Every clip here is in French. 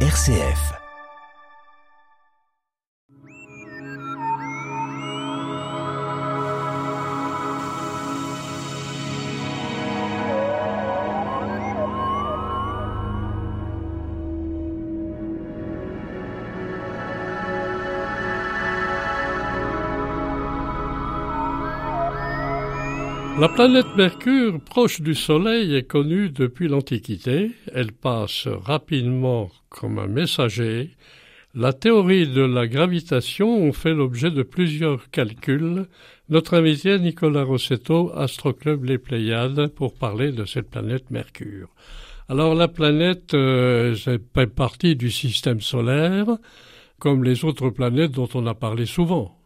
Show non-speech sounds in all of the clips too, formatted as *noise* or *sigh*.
RCF. La planète Mercure, proche du Soleil, est connue depuis l'Antiquité. Elle passe rapidement comme un messager. La théorie de la gravitation fait l'objet de plusieurs calculs. Notre invité Nicolas Rossetto, Astroclub Les Pléiades, pour parler de cette planète Mercure. Alors la planète euh, fait partie du système solaire, comme les autres planètes dont on a parlé souvent.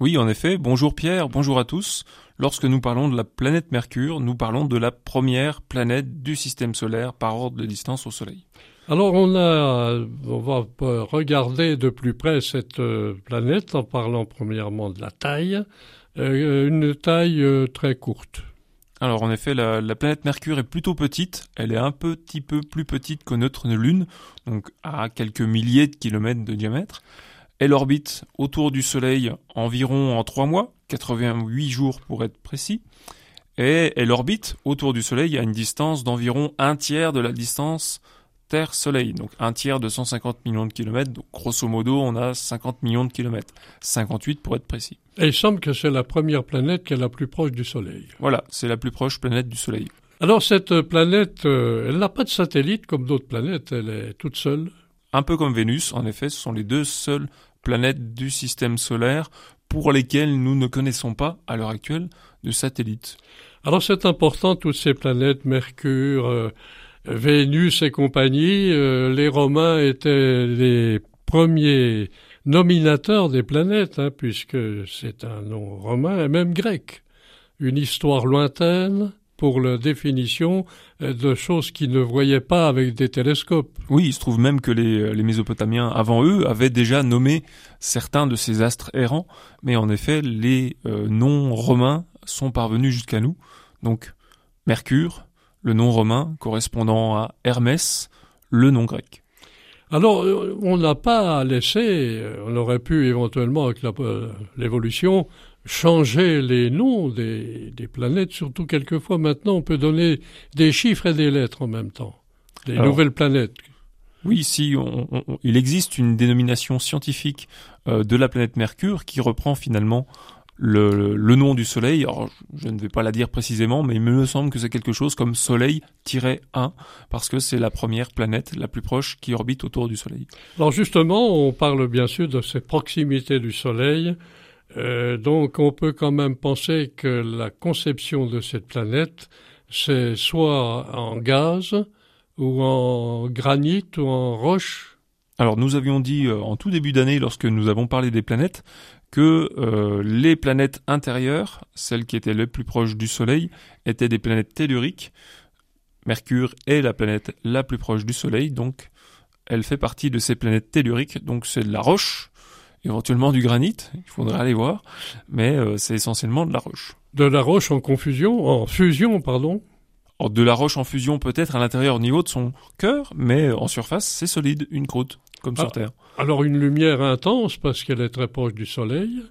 Oui, en effet. Bonjour Pierre, bonjour à tous. Lorsque nous parlons de la planète Mercure, nous parlons de la première planète du système solaire par ordre de distance au Soleil. Alors on a, on va regarder de plus près cette euh, planète en parlant premièrement de la taille, euh, une taille euh, très courte. Alors en effet, la, la, planète Mercure est plutôt petite. Elle est un petit peu plus petite que notre Lune, donc à quelques milliers de kilomètres de diamètre. Elle orbite autour du Soleil environ en trois mois, 88 jours pour être précis, et elle orbite autour du Soleil à une distance d'environ un tiers de la distance Terre-Soleil, donc un tiers de 150 millions de kilomètres, donc grosso modo on a 50 millions de kilomètres, 58 pour être précis. Et il semble que c'est la première planète qui est la plus proche du Soleil. Voilà, c'est la plus proche planète du Soleil. Alors cette planète, euh, elle n'a pas de satellite comme d'autres planètes, elle est toute seule. Un peu comme Vénus, en effet, ce sont les deux seules planètes du système solaire pour lesquelles nous ne connaissons pas, à l'heure actuelle, de satellites. Alors c'est important, toutes ces planètes, Mercure, euh, Vénus et compagnie, euh, les Romains étaient les premiers nominateurs des planètes, hein, puisque c'est un nom romain et même grec. Une histoire lointaine, pour la définition euh, de choses qu'ils ne voyaient pas avec des télescopes. Oui, il se trouve même que les, euh, les Mésopotamiens, avant eux, avaient déjà nommé certains de ces astres errants, mais en effet, les euh, noms romains sont parvenus jusqu'à nous. Donc, Mercure, le nom romain correspondant à Hermès, le nom grec. Alors, on n'a pas laissé, on aurait pu éventuellement, avec l'évolution, changer les noms des, des, planètes, surtout quelquefois maintenant on peut donner des chiffres et des lettres en même temps, des Alors, nouvelles planètes. Oui, si on, on, il existe une dénomination scientifique euh, de la planète Mercure qui reprend finalement le, le, nom du Soleil. Alors, je ne vais pas la dire précisément, mais il me semble que c'est quelque chose comme Soleil-1, parce que c'est la première planète la plus proche qui orbite autour du Soleil. Alors justement, on parle bien sûr de cette proximité du Soleil. Euh, donc on peut quand même penser que la conception de cette planète, c'est soit en gaz ou en granit ou en roche. Alors nous avions dit euh, en tout début d'année, lorsque nous avons parlé des planètes, que euh, les planètes intérieures, celles qui étaient les plus proches du Soleil, étaient des planètes telluriques. Mercure est la planète la plus proche du Soleil, donc elle fait partie de ces planètes telluriques, donc c'est de la roche, éventuellement du granit, il faudrait aller voir, mais euh, c'est essentiellement de la roche. De la roche en confusion, en fusion, pardon Alors, De la roche en fusion peut-être à l'intérieur au niveau de son cœur, mais en surface c'est solide, une croûte, comme ah, sur Terre. Alors une lumière intense parce qu'elle est très proche du Soleil,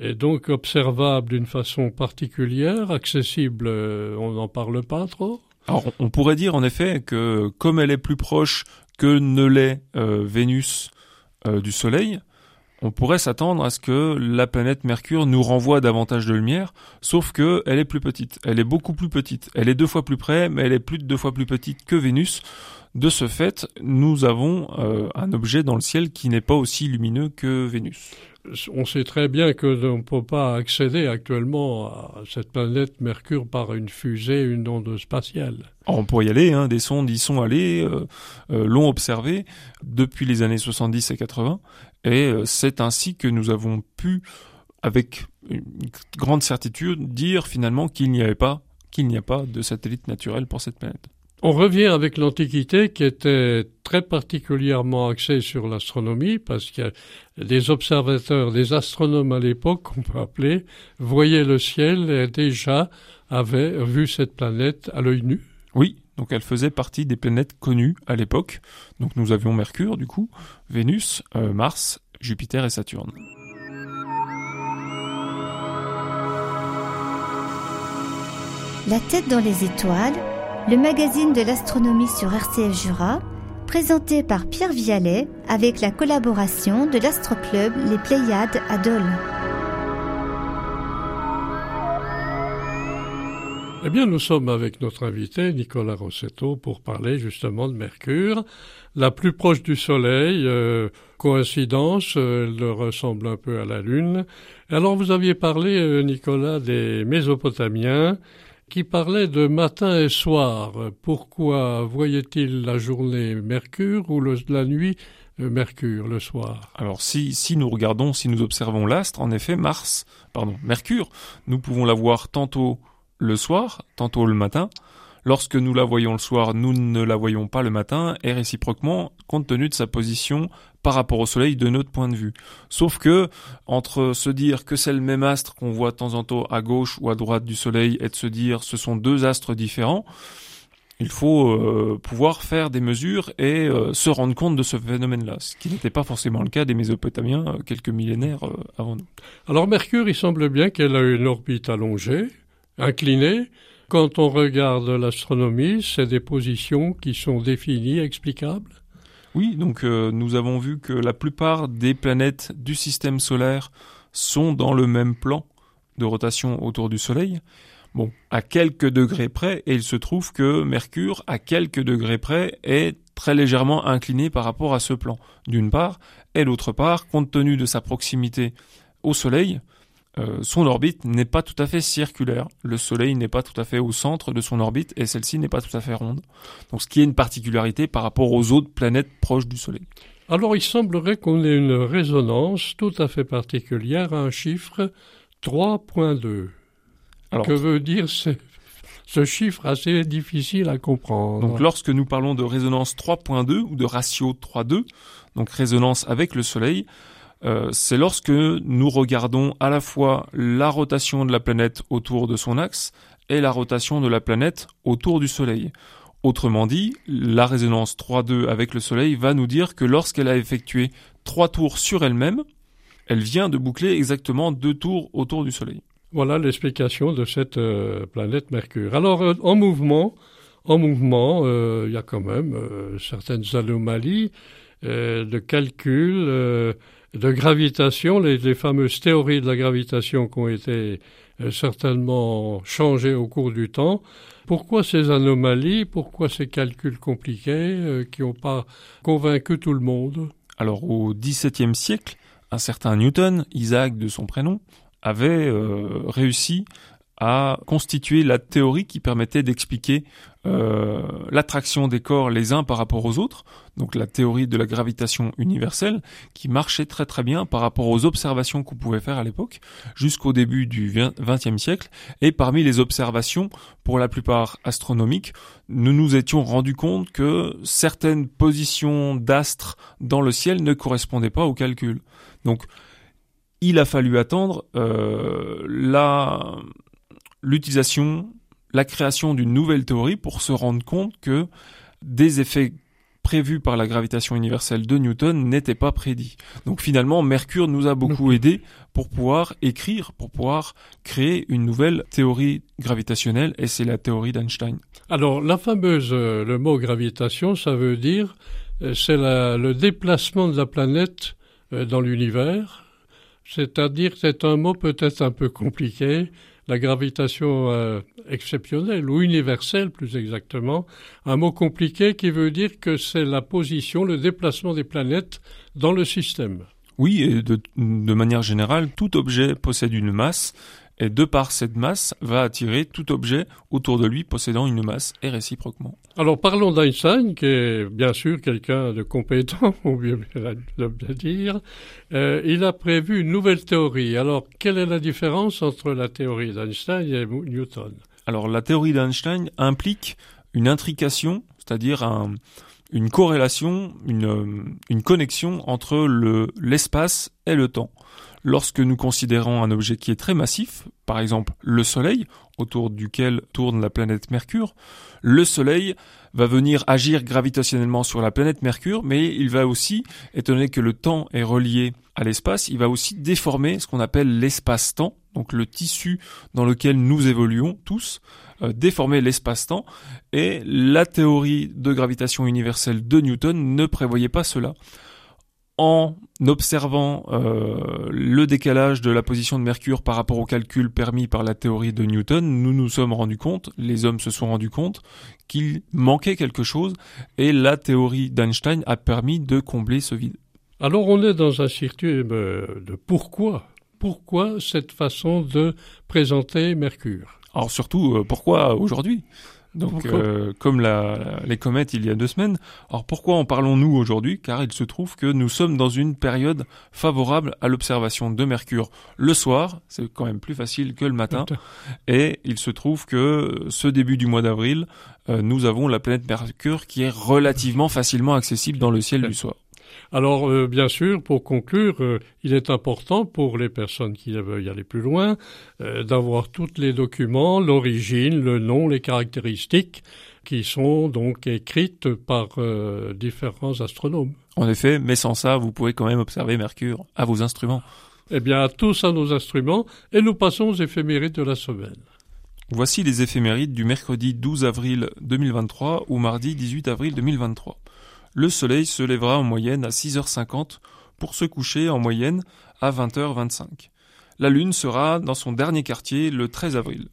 et donc observable d'une façon particulière, accessible, euh, on n'en parle pas trop alors, on pourrait dire en effet que comme elle est plus proche que ne l'est euh, Vénus euh, du Soleil, on pourrait s'attendre à ce que la planète Mercure nous renvoie davantage de lumière, sauf que elle est plus petite. Elle est beaucoup plus petite. Elle est deux fois plus près, mais elle est plus de deux fois plus petite que Vénus. De ce fait, nous avons euh, un objet dans le ciel qui n'est pas aussi lumineux que Vénus. On sait très bien que l'on ne peut pas accéder actuellement à cette planète Mercure par une fusée, une onde spatiale. On pourrait y aller, hein, des sondes y sont allées, euh, euh, l'ont observé depuis les années 70 et 80, et euh, c'est ainsi que nous avons pu, avec une grande certitude, dire finalement qu'il n'y avait pas, qu'il n'y a pas de satellite naturel pour cette planète. On revient avec l'Antiquité qui était très particulièrement axée sur l'astronomie parce a des observateurs, des astronomes à l'époque, qu'on peut appeler, voyaient le ciel et déjà avaient vu cette planète à l'œil nu. Oui, Donc elle faisait partie des planètes connues à l'époque. Donc nous avions Mercure, du coup, Vénus, euh, Mars, Jupiter et Saturne. La tête dans les étoiles, le magazine de l'astronomie sur RCF Jura, présenté par Pierre Vialet avec la collaboration de l'astroclub Les Pléiades à Dole. Eh bien, nous sommes avec notre invité Nicolas Rossetto pour parler justement de Mercure, la plus proche du Soleil. Euh, coïncidence, euh, elle ressemble un peu à la Lune. Alors, vous aviez parlé, euh, Nicolas, des Mésopotamiens qui parlaient de matin et soir. Pourquoi voyait-il la journée Mercure ou la nuit Mercure le soir? Alors si, si nous regardons, si nous observons l'astre, en effet, Mars, pardon, Mercure, nous pouvons la voir tantôt le soir, tantôt le matin. Lorsque nous la voyons le soir, nous ne la voyons pas le matin, et réciproquement, compte tenu de sa position par rapport au Soleil de notre point de vue. Sauf que, entre se dire que c'est le même astre qu'on voit de temps en temps à gauche ou à droite du Soleil, et de se dire ce sont deux astres différents, il faut euh, pouvoir faire des mesures et euh, se rendre compte de ce phénomène-là, ce qui n'était pas forcément le cas des Mésopotamiens euh, quelques millénaires avant nous. Alors Mercure, il semble bien qu'elle a une orbite allongée, incliné. Quand on regarde l'astronomie, c'est des positions qui sont définies, explicables Oui, donc euh, nous avons vu que la plupart des planètes du système solaire sont dans le même plan de rotation autour du Soleil. Bon, à quelques degrés près, et il se trouve que Mercure, à quelques degrés près, est très légèrement incliné par rapport à ce plan, d'une part, et d'autre part, compte tenu de sa proximité au Soleil, euh, son orbite n'est pas tout à fait circulaire. Le Soleil n'est pas tout à fait au centre de son orbite et celle-ci n'est pas tout à fait ronde. Donc ce qui est une particularité par rapport aux autres planètes proches du Soleil. Alors il semblerait qu'on ait une résonance tout à fait particulière à un chiffre 3.2. Alors, que veut dire ce, ce chiffre assez difficile à comprendre? Donc lorsque nous parlons de résonance 3.2 ou de ratio 3.2, donc résonance avec le Soleil, euh, c'est lorsque nous regardons à la fois la rotation de la planète autour de son axe et la rotation de la planète autour du Soleil. Autrement dit, la résonance 3-2 avec le Soleil va nous dire que lorsqu'elle a effectué trois tours sur elle-même, elle vient de boucler exactement deux tours autour du Soleil. Voilà l'explication de cette euh, planète Mercure. Alors, euh, en mouvement, en mouvement, il y a quand même certaines anomalies de calcul de gravitation, les, fameuses théories de la gravitation qui ont été euh, certainement changées au cours du temps. Pourquoi ces anomalies? Pourquoi ces calculs compliqués euh, qui n'ont pas convaincu tout le monde? Alors au XVIIe siècle, un certain Newton, Isaac de son prénom, avait euh, réussi à constituer la théorie qui permettait d'expliquer euh, l'attraction des corps les uns par rapport aux autres, donc la théorie de la gravitation universelle, qui marchait très très bien par rapport aux observations qu'on pouvait faire à l'époque, jusqu'au début du XXe siècle, et parmi les observations, pour la plupart astronomiques, nous nous étions rendus compte que certaines positions d'astres dans le ciel ne correspondaient pas au calcul. Donc, il a fallu attendre euh, la l'utilisation, la création d'une nouvelle théorie pour se rendre compte que des effets prévus par la gravitation universelle de Newton n'étaient pas prédits. Donc finalement, Mercure nous a beaucoup aidé pour pouvoir écrire, pour pouvoir créer une nouvelle théorie gravitationnelle, et c'est la théorie d'Einstein. Alors la fameuse, euh, le mot gravitation, ça veut dire, euh, c'est le déplacement de la planète euh, dans l'univers, c'est-à-dire c'est un mot peut-être un peu compliqué, la gravitation euh, exceptionnelle ou universelle plus exactement, un mot compliqué qui veut dire que c'est la position, le déplacement des planètes dans le système. Oui, et de, de manière générale, tout objet possède une masse et de par cette masse va attirer tout objet autour de lui possédant une masse et réciproquement. Alors parlons d'Einstein, qui est bien sûr quelqu'un de compétent, *laughs* on bien le dire. Euh, il a prévu une nouvelle théorie. Alors quelle est la différence entre la théorie d'Einstein et Newton? Alors la théorie d'Einstein implique une intrication, c'est-à-dire un, une corrélation, une, une connexion entre le, l'espace et le temps. Lorsque nous considérons un objet qui est très massif, par exemple le Soleil, autour duquel tourne la planète Mercure, le Soleil va venir agir gravitationnellement sur la planète Mercure, mais il va aussi, étant donné que le temps est relié à l'espace, il va aussi déformer ce qu'on appelle l'espace-temps, donc le tissu dans lequel nous évoluons tous, euh, déformer l'espace-temps, et la théorie de gravitation universelle de Newton ne prévoyait pas cela en observant euh, le décalage de la position de Mercure par rapport au calcul permis par la théorie de Newton, nous nous sommes rendus compte, les hommes se sont rendus compte, qu'il manquait quelque chose et la théorie d'Einstein a permis de combler ce vide. Alors on est dans un circuit de pourquoi Pourquoi cette façon de présenter Mercure? Alors surtout, euh, pourquoi aujourd'hui? Donc, euh, comme la, les comètes il y a deux semaines. Alors, pourquoi en parlons-nous aujourd'hui? Car il se trouve que nous sommes dans une période favorable à l'observation de Mercure le soir. C'est quand même plus facile que le matin. Et il se trouve que ce début du mois d'avril, euh, nous avons la planète Mercure qui est relativement facilement accessible dans le ciel du soir. Alors, euh, bien sûr, pour conclure, euh, il est important pour les personnes qui veulent y aller plus loin euh, d'avoir tous les documents, l'origine, le nom, les caractéristiques qui sont donc écrites par différents astronomes. En effet, mais sans ça, vous pouvez quand même observer Mercure à vos instruments. Eh bien, tous à nos instruments, et nous passons aux éphémérides de la semaine. Voici les éphémérides du mercredi 12 avril 2023 au mardi 18 avril 2023 le soleil se lèvera en moyenne à 6h50 pour se coucher en moyenne à 20h25. La Lune sera dans son dernier quartier le 13 avril.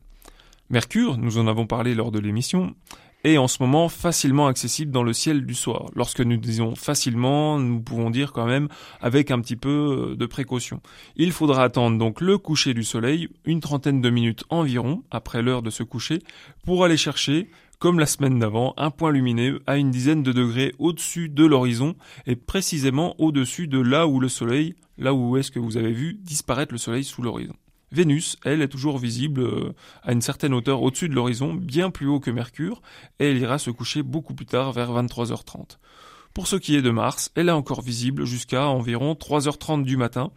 Mercure, nous en avons parlé lors de l'émission, est en ce moment facilement accessible dans le ciel du soir. Lorsque nous disons facilement, nous pouvons dire quand même avec un petit peu de précaution. Il faudra attendre donc le coucher du soleil, une trentaine de minutes environ après l'heure de se coucher, pour aller chercher comme la semaine d'avant, un point lumineux à une dizaine de degrés au-dessus de l'horizon et précisément au-dessus de là où le soleil, là où est-ce que vous avez vu disparaître le soleil sous l'horizon. Vénus, elle, est toujours visible euh, à une certaine hauteur au-dessus de l'horizon, bien plus haut que Mercure, et elle ira se coucher beaucoup plus tard vers 23h30. Pour ce qui est de Mars, elle est encore visible jusqu'à environ 3h30 du matin,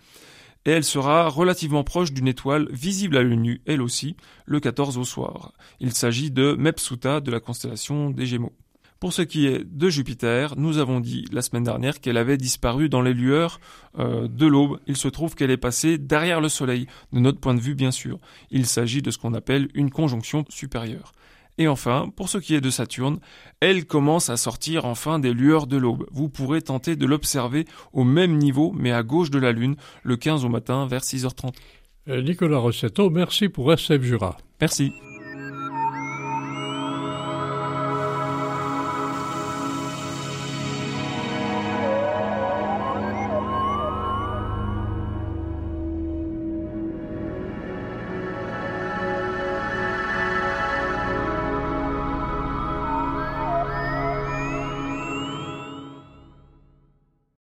et elle sera relativement proche d'une étoile visible à l'œil nu, elle aussi, le 14 au soir. Il s'agit de Mepsuta de la constellation des Gémeaux. Pour ce qui est de Jupiter, nous avons dit la semaine dernière qu'elle avait disparu dans les lueurs euh, de l'aube. Il se trouve qu'elle est passée derrière le Soleil, de notre point de vue bien sûr. Il s'agit de ce qu'on appelle une conjonction supérieure. Et enfin, pour ce qui est de Saturne, elle commence à sortir enfin des lueurs de l'aube. Vous pourrez tenter de l'observer au même niveau, mais à gauche de la Lune, le 15 au matin vers 6h30. Euh, Nicolas Rossetto, merci pour SF Jura. Merci.